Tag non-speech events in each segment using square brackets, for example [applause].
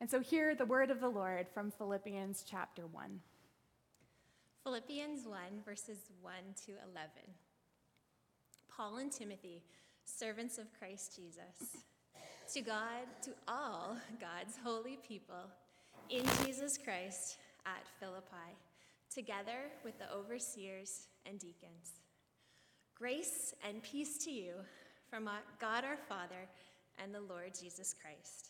And so, hear the word of the Lord from Philippians chapter 1. Philippians 1, verses 1 to 11. Paul and Timothy, servants of Christ Jesus, to God, to all God's holy people in Jesus Christ at Philippi, together with the overseers and deacons. Grace and peace to you from God our Father and the Lord Jesus Christ.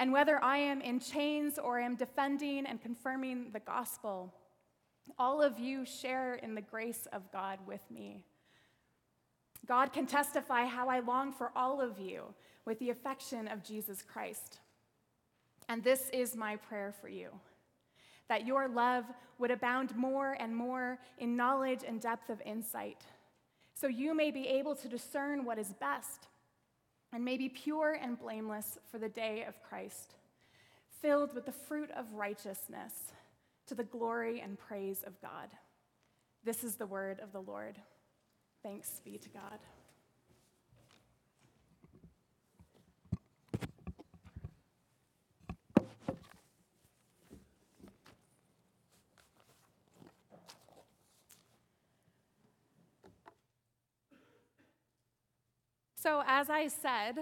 And whether I am in chains or am defending and confirming the gospel, all of you share in the grace of God with me. God can testify how I long for all of you with the affection of Jesus Christ. And this is my prayer for you that your love would abound more and more in knowledge and depth of insight, so you may be able to discern what is best and may be pure and blameless for the day of Christ, filled with the fruit of righteousness to the glory and praise of God. This is the word of the Lord. Thanks be to God. So, as I said,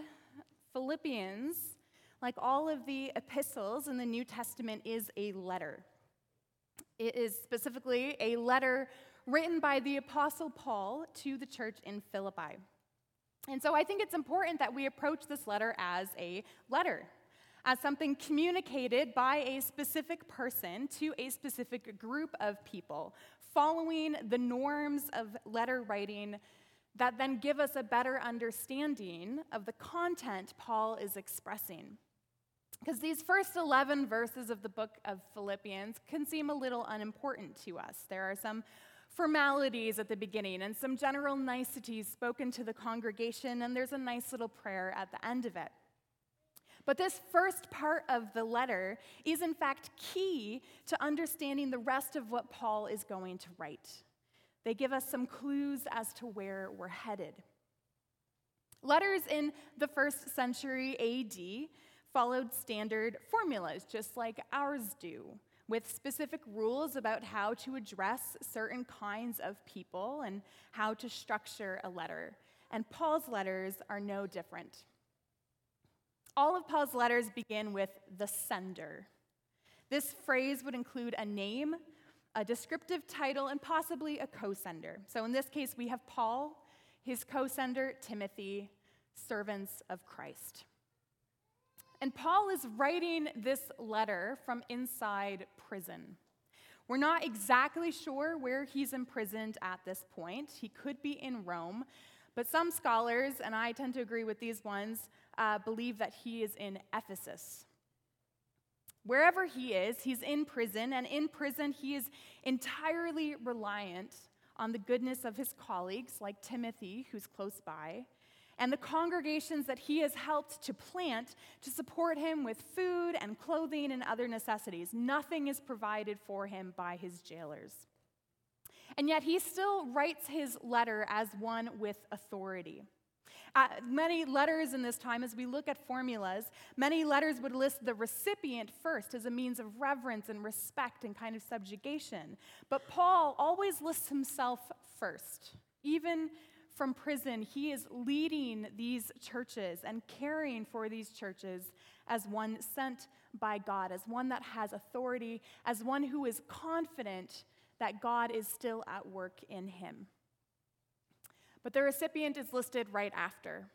Philippians, like all of the epistles in the New Testament, is a letter. It is specifically a letter written by the Apostle Paul to the church in Philippi. And so I think it's important that we approach this letter as a letter, as something communicated by a specific person to a specific group of people, following the norms of letter writing that then give us a better understanding of the content Paul is expressing. Because these first 11 verses of the book of Philippians can seem a little unimportant to us. There are some formalities at the beginning and some general niceties spoken to the congregation, and there's a nice little prayer at the end of it. But this first part of the letter is, in fact, key to understanding the rest of what Paul is going to write. They give us some clues as to where we're headed. Letters in the first century AD followed standard formulas, just like ours do, with specific rules about how to address certain kinds of people and how to structure a letter. And Paul's letters are no different. All of Paul's letters begin with the sender. This phrase would include a name, a descriptive title, and possibly a co sender. So in this case, we have Paul, his co sender, Timothy, servants of Christ. And Paul is writing this letter from inside prison. We're not exactly sure where he's imprisoned at this point. He could be in Rome, but some scholars, and I tend to agree with these ones, uh, believe that he is in Ephesus. Wherever he is, he's in prison, and in prison, he is entirely reliant on the goodness of his colleagues, like Timothy, who's close by, and the congregations that he has helped to plant to support him with food and clothing and other necessities. Nothing is provided for him by his jailers. And yet, he still writes his letter as one with authority. Uh, many letters in this time, as we look at formulas, many letters would list the recipient first as a means of reverence and respect and kind of subjugation. But Paul always lists himself first. Even from prison, he is leading these churches and caring for these churches as one sent by God, as one that has authority, as one who is confident that God is still at work in him. But the recipient is listed right after.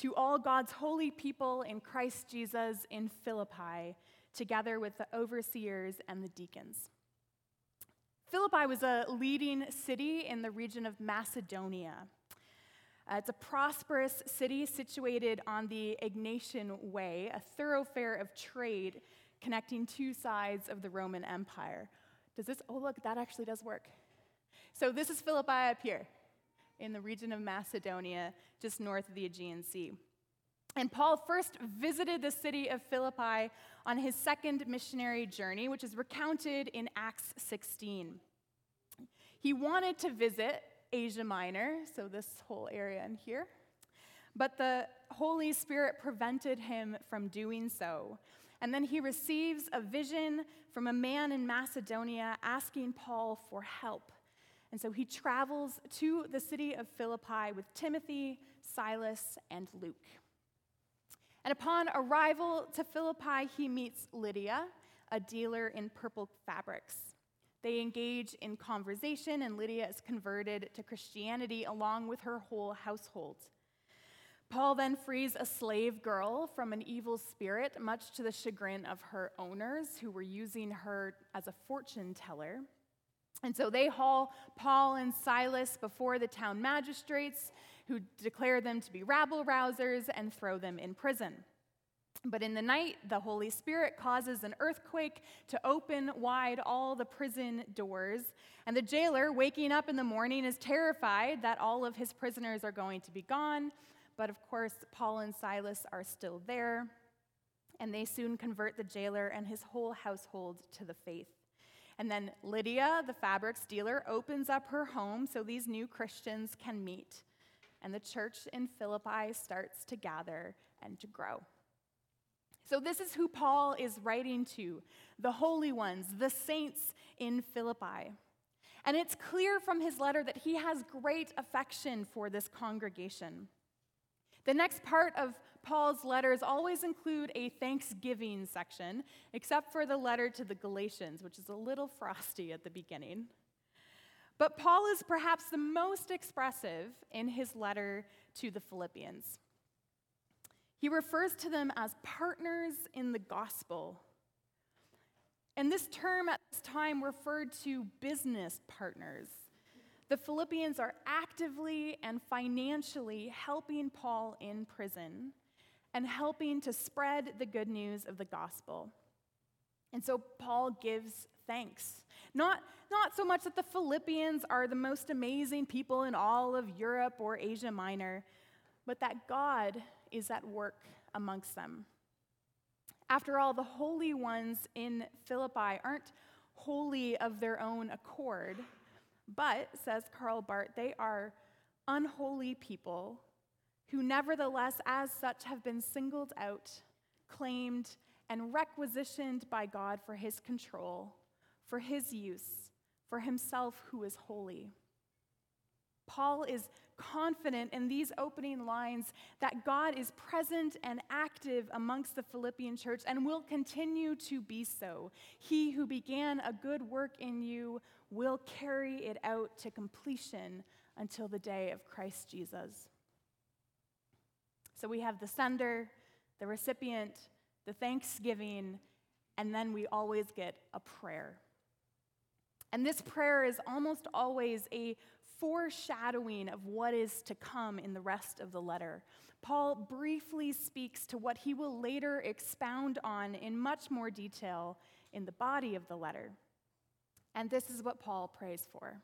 To all God's holy people in Christ Jesus in Philippi, together with the overseers and the deacons. Philippi was a leading city in the region of Macedonia. Uh, it's a prosperous city situated on the Egnatian Way, a thoroughfare of trade connecting two sides of the Roman Empire. Does this, oh, look, that actually does work. So this is Philippi up here in the region of Macedonia, just north of the Aegean Sea. And Paul first visited the city of Philippi on his second missionary journey, which is recounted in Acts 16. He wanted to visit Asia Minor, so this whole area in here, but the Holy Spirit prevented him from doing so. And then he receives a vision from a man in Macedonia asking Paul for help. And so he travels to the city of Philippi with Timothy, Silas, and Luke. And upon arrival to Philippi, he meets Lydia, a dealer in purple fabrics. They engage in conversation, and Lydia is converted to Christianity along with her whole household. Paul then frees a slave girl from an evil spirit, much to the chagrin of her owners, who were using her as a fortune teller. And so they haul Paul and Silas before the town magistrates, who declare them to be rabble rousers and throw them in prison. But in the night, the Holy Spirit causes an earthquake to open wide all the prison doors. And the jailer, waking up in the morning, is terrified that all of his prisoners are going to be gone. But of course, Paul and Silas are still there. And they soon convert the jailer and his whole household to the faith. And then Lydia, the fabrics dealer, opens up her home so these new Christians can meet. And the church in Philippi starts to gather and to grow. So, this is who Paul is writing to the holy ones, the saints in Philippi. And it's clear from his letter that he has great affection for this congregation. The next part of Paul's letters always include a thanksgiving section, except for the letter to the Galatians, which is a little [laughs] frosty at the beginning. But Paul is perhaps the most expressive in his letter to the Philippians. He refers to them as partners in the gospel. And this term at this time referred to business partners. The Philippians are actively and financially helping Paul in prison and helping to spread the good news of the gospel. And so Paul gives thanks. Not, not so much that the Philippians are the most amazing people in all of Europe or Asia Minor, but that God is at work amongst them. After all, the holy ones in Philippi aren't holy of their own accord, but, says Karl Barth, they are unholy people who, nevertheless, as such, have been singled out, claimed, and requisitioned by God for his control, for his use, for himself who is holy. Paul is confident in these opening lines that God is present and active amongst the Philippian church and will continue to be so. He who began a good work in you will carry it out to completion until the day of Christ Jesus. So we have the sender, the recipient, the thanksgiving, and then we always get a prayer. And this prayer is almost always a foreshadowing of what is to come in the rest of the letter. Paul briefly speaks to what he will later expound on in much more detail in the body of the letter. And this is what Paul prays for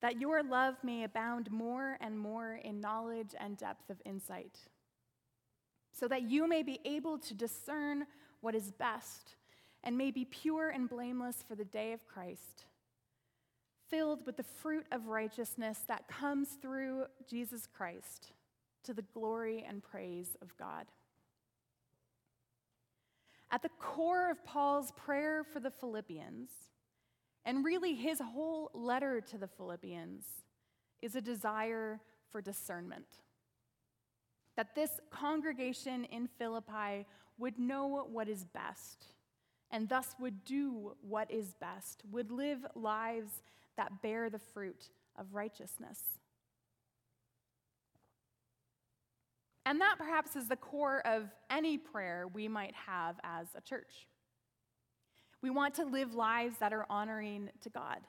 that your love may abound more and more in knowledge and depth of insight, so that you may be able to discern what is best and may be pure and blameless for the day of Christ filled with the fruit of righteousness that comes through Jesus Christ to the glory and praise of God. At the core of Paul's prayer for the Philippians, and really his whole letter to the Philippians, is a desire for discernment. That this congregation in Philippi would know what is best, and thus would do what is best, would live lives that bear the fruit of righteousness. And that perhaps is the core of any prayer we might have as a church. We want to live lives that are honoring to God,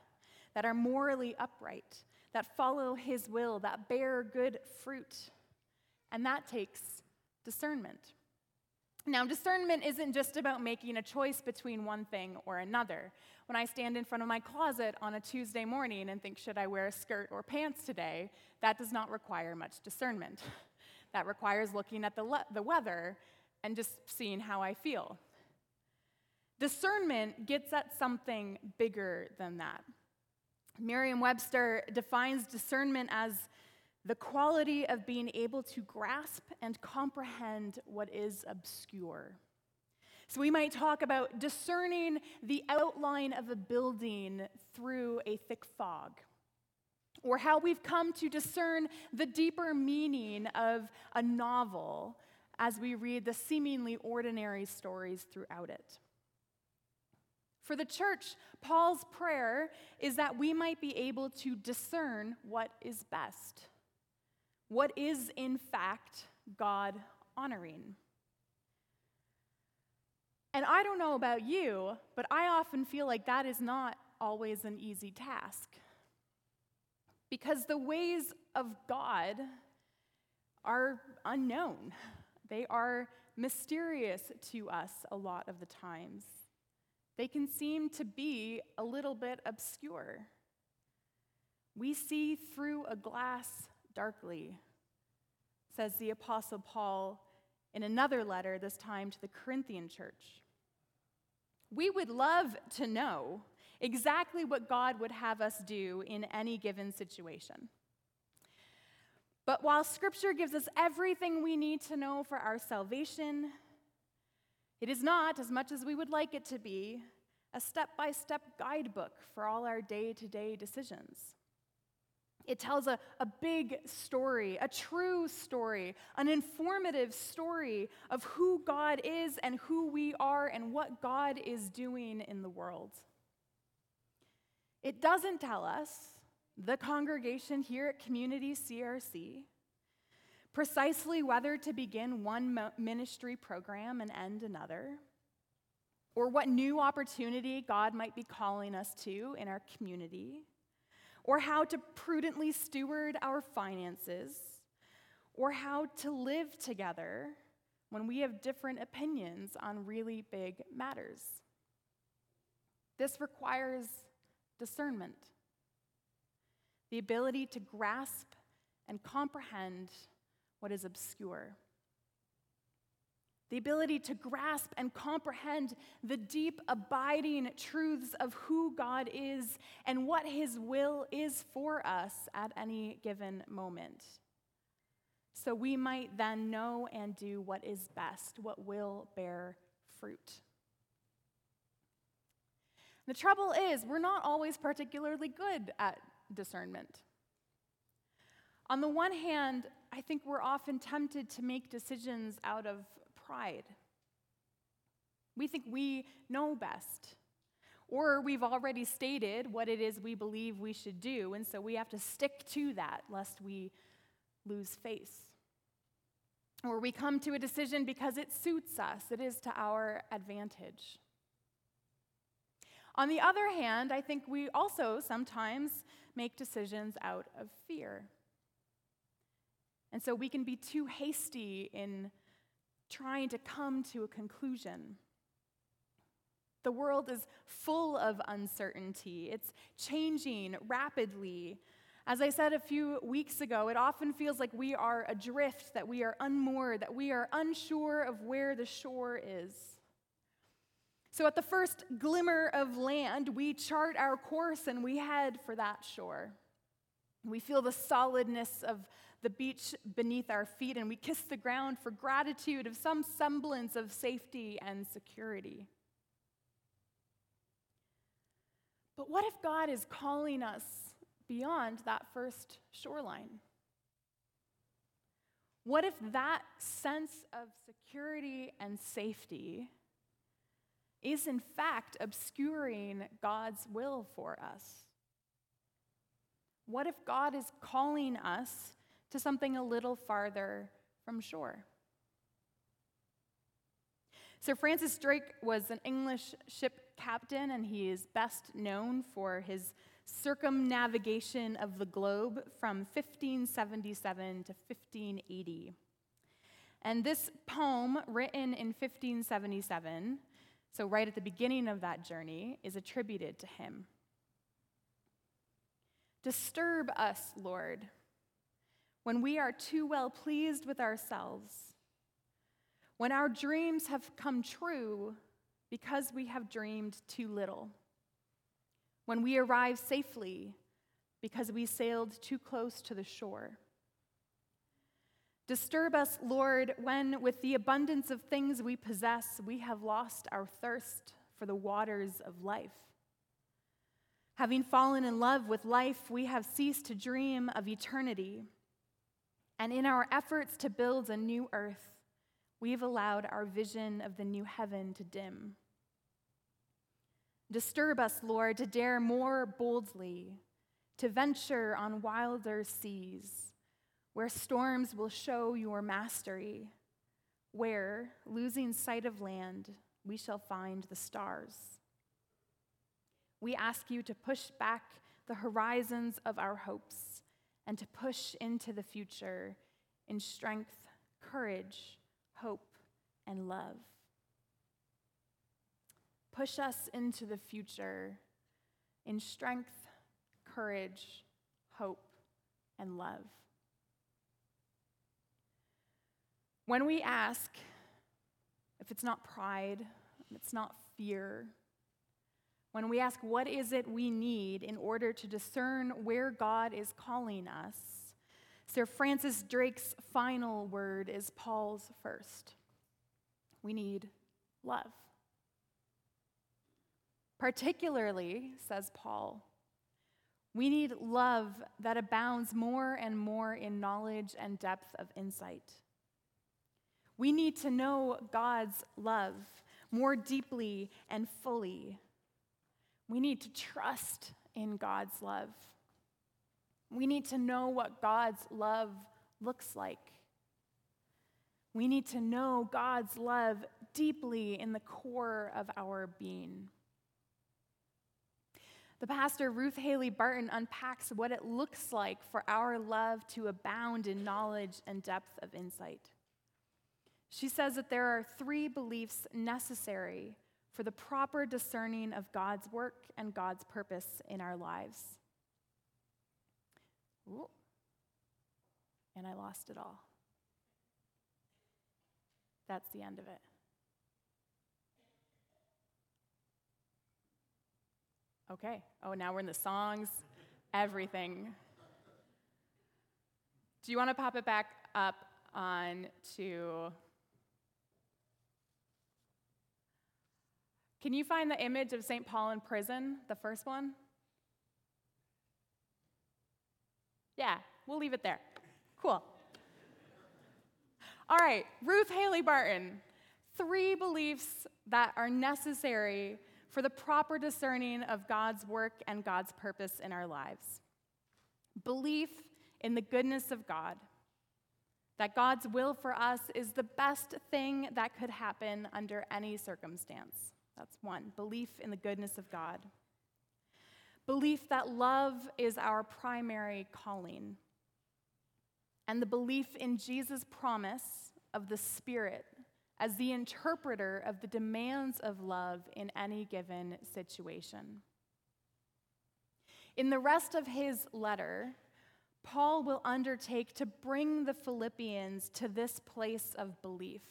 that are morally upright, that follow His will, that bear good fruit. And that takes discernment. Now, discernment isn't just about making a choice between one thing or another. When I stand in front of my closet on a Tuesday morning and think, should I wear a skirt or pants today, that does not require much discernment. [laughs] That requires looking at the, le- the weather and just seeing how I feel. Discernment gets at something bigger than that. Merriam Webster defines discernment as the quality of being able to grasp and comprehend what is obscure. So we might talk about discerning the outline of a building through a thick fog, or how we've come to discern the deeper meaning of a novel as we read the seemingly ordinary stories throughout it. For the church, Paul's prayer is that we might be able to discern what is best, what is in fact God honoring. And I don't know about you, but I often feel like that is not always an easy task. Because the ways of God are unknown, they are mysterious to us a lot of the times. They can seem to be a little bit obscure. We see through a glass darkly, says the Apostle Paul in another letter, this time to the Corinthian church. We would love to know exactly what God would have us do in any given situation. But while Scripture gives us everything we need to know for our salvation, it is not, as much as we would like it to be, a step by step guidebook for all our day to day decisions. It tells a, a big story, a true story, an informative story of who God is and who we are and what God is doing in the world. It doesn't tell us, the congregation here at Community CRC, precisely whether to begin one ministry program and end another, or what new opportunity God might be calling us to in our community or how to prudently steward our finances, or how to live together when we have different opinions on really big matters. This requires discernment, the ability to grasp and comprehend what is obscure the ability to grasp and comprehend the deep, abiding truths of who God is and what His will is for us at any given moment. So we might then know and do what is best, what will bear fruit. The trouble is, we're not always particularly good at discernment. On the one hand, I think we're often tempted to make decisions out of pride. We think we know best. Or we've already stated what it is we believe we should do, and so we have to stick to that lest we lose face. Or we come to a decision because it suits us, it is to our advantage. On the other hand, I think we also sometimes make decisions out of fear. And so we can be too hasty in trying to come to a conclusion. The world is full of uncertainty, it's changing rapidly. As I said a few weeks ago, it often feels like we are adrift, that we are unmoored, that we are unsure of where the shore is. So, at the first glimmer of land, we chart our course and we head for that shore. We feel the solidness of the beach beneath our feet and we kiss the ground for gratitude of some semblance of safety and security. But what if God is calling us beyond that first shoreline? What if that sense of security and safety is in fact obscuring God's will for us? What if God is calling us to something a little farther from shore. Sir Francis Drake was an English ship captain, and he is best known for his circumnavigation of the globe from 1577 to 1580. And this poem, written in 1577, so right at the beginning of that journey, is attributed to him. Disturb us, Lord, when we are too well pleased with ourselves, when our dreams have come true because we have dreamed too little, when we arrive safely because we sailed too close to the shore. Disturb us, Lord, when with the abundance of things we possess, we have lost our thirst for the waters of life. Having fallen in love with life, we have ceased to dream of eternity. And in our efforts to build a new earth, we've allowed our vision of the new heaven to dim. Disturb us, Lord, to dare more boldly, to venture on wilder seas, where storms will show your mastery, where, losing sight of land, we shall find the stars. We ask you to push back the horizons of our hopes and to push into the future in strength, courage, hope, and love. Push us into the future in strength, courage, hope, and love. When we ask, if it's not pride, it's not fear, when we ask, what is it we need in order to discern where God is calling us, Sir Francis Drake's final word is Paul's first. We need love. Particularly, says Paul, we need love that abounds more and more in knowledge and depth of insight. We need to know God's love more deeply and fully. We need to trust in God's love. We need to know what God's love looks like. We need to know God's love deeply in the core of our being. The pastor, Ruth Haley Barton, unpacks what it looks like for our love to abound in knowledge and depth of insight. She says that there are three beliefs necessary for the proper discerning of God's work and God's purpose in our lives. Ooh. And I lost it all. That's the end of it. Okay. Oh, now we're in the songs, everything. Do you want to pop it back up on to. Can you find the image of St. Paul in prison, the first one? Yeah, we'll leave it there. Cool. All right, Ruth Haley Barton. Three beliefs that are necessary for the proper discerning of God's work and God's purpose in our lives. Belief in the goodness of God, that God's will for us is the best thing that could happen under any circumstance. That's one. Belief in the goodness of God. Belief that love is our primary calling. And the belief in Jesus' promise of the Spirit as the interpreter of the demands of love in any given situation. In the rest of his letter, Paul will undertake to bring the Philippians to this place of belief,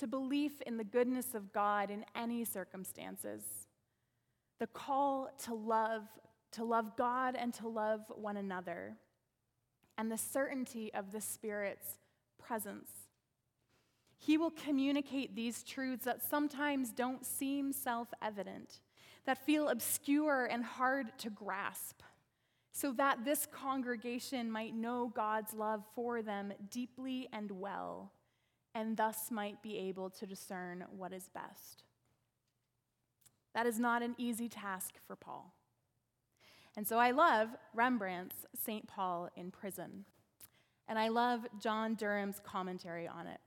to belief in the goodness of God in any circumstances, the call to love, to love God and to love one another, and the certainty of the Spirit's presence. He will communicate these truths that sometimes don't seem self evident, that feel obscure and hard to grasp, so that this congregation might know God's love for them deeply and well, and thus might be able to discern what is best. That is not an easy task for Paul. And so I love Rembrandt's St. Paul in Prison. And I love John Durham's commentary on it.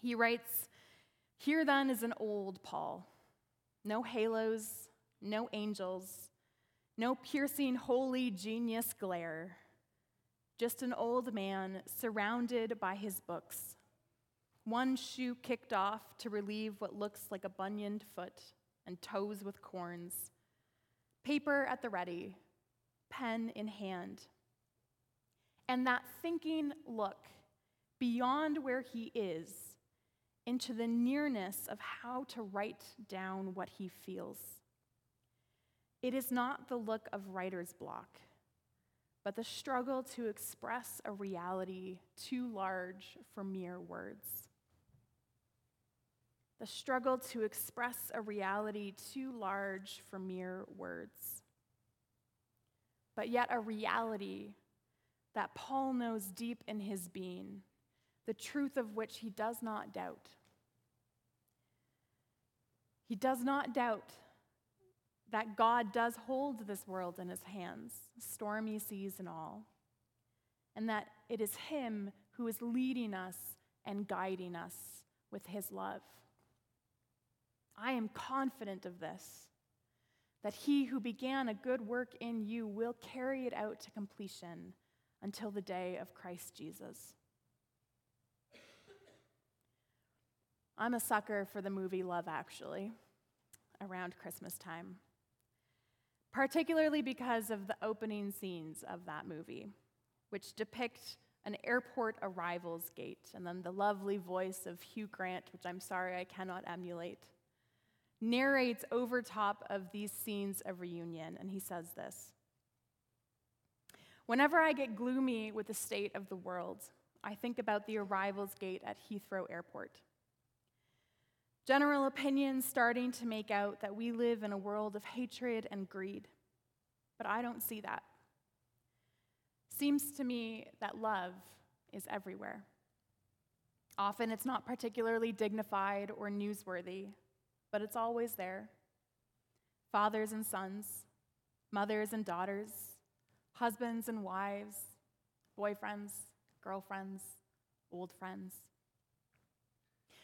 He writes Here then is an old Paul. No halos, no angels, No piercing, holy genius glare. Just an old man surrounded by his books. One shoe kicked off to relieve what looks like a bunioned foot and toes with corns. Paper at the ready, pen in hand. And that thinking look beyond where he is into the nearness of how to write down what he feels. It is not the look of writer's block, but the struggle to express a reality too large for mere words. The struggle to express a reality too large for mere words. But yet, a reality that Paul knows deep in his being the truth of which he does not doubt. He does not doubt that God does hold this world in his hands, stormy seas and all, and that it is him who is leading us and guiding us with his love. I am confident of this, that he who began a good work in you will carry it out to completion until the day of Christ Jesus. I'm a sucker for the movie Love Actually around Christmas time, particularly because of the opening scenes of that movie, which depict an airport arrivals gate and then the lovely voice of Hugh Grant, which I'm sorry I cannot emulate, narrates over top of these scenes of reunion, and he says this Whenever I get gloomy with the state of the world, I think about the arrivals gate at Heathrow Airport. General opinion starting to make out that we live in a world of hatred and greed. But I don't see that. Seems to me that love is everywhere. Often it's not particularly dignified or newsworthy, but it's always there. Fathers and sons, mothers and daughters, husbands and wives, boyfriends, girlfriends, old friends.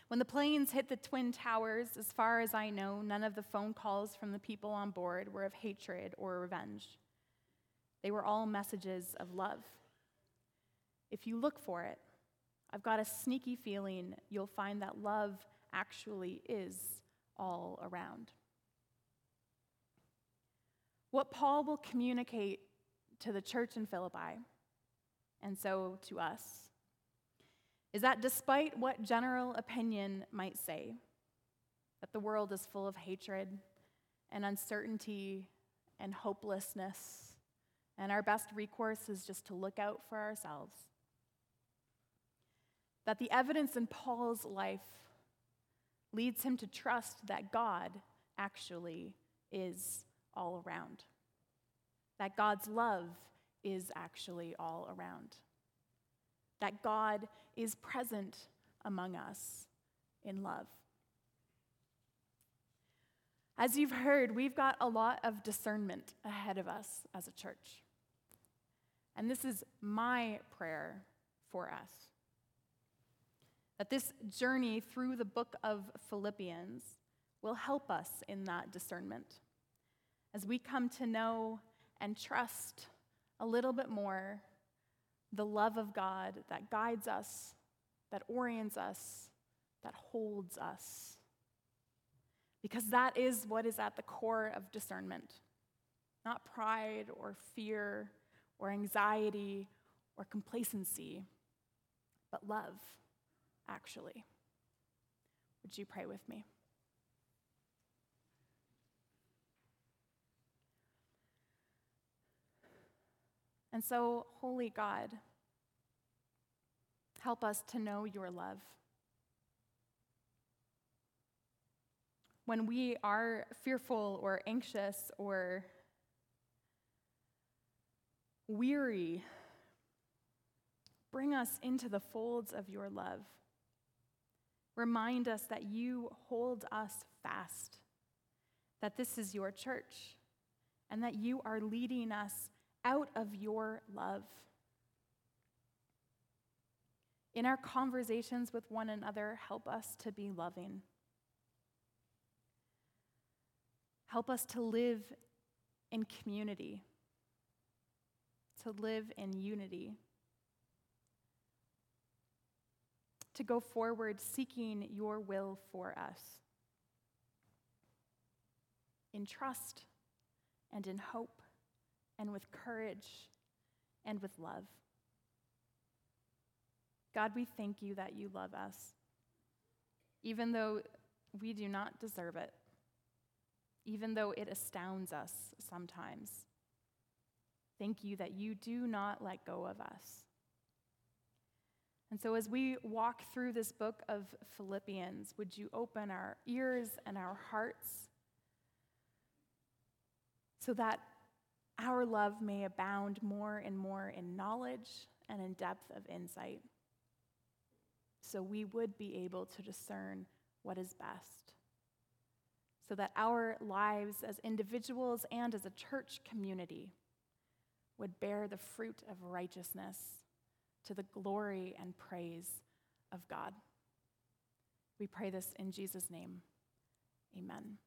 When the planes hit the Twin Towers, as far as I know, none of the phone calls from the people on board were of hatred or revenge. They were all messages of love. If you look for it, I've got a sneaky feeling you'll find that love actually is all around. What Paul will communicate to the church in Philippi, and so to us, is that despite what general opinion might say, that the world is full of hatred and uncertainty and hopelessness, and our best recourse is just to look out for ourselves. That the evidence in Paul's life leads him to trust that God actually is all around, that God's love is actually all around that God is present among us in love. As you've heard, we've got a lot of discernment ahead of us as a church. And this is my prayer for us that this journey through the book of Philippians will help us in that discernment. As we come to know and trust a little bit more the love of God that guides us, that orients us, that holds us. Because that is what is at the core of discernment. Not pride or fear or anxiety or complacency, but love, actually. Would you pray with me? And so, Holy God, help us to know your love. When we are fearful or anxious or weary, bring us into the folds of your love. Remind us that you hold us fast, that this is your church, and that you are leading us out of your love. In our conversations with one another, help us to be loving. Help us to live in community, to live in unity, to go forward seeking your will for us in trust and in hope and with courage and with love. God, we thank you that you love us, even though we do not deserve it, even though it astounds us sometimes. Thank you that you do not let go of us. And so, as we walk through this book of Philippians, would you open our ears and our hearts so that our love may abound more and more in knowledge and in depth of insight? so we would be able to discern what is best. So that our lives as individuals and as a church community would bear the fruit of righteousness to the glory and praise of God. We pray this in Jesus' name. Amen.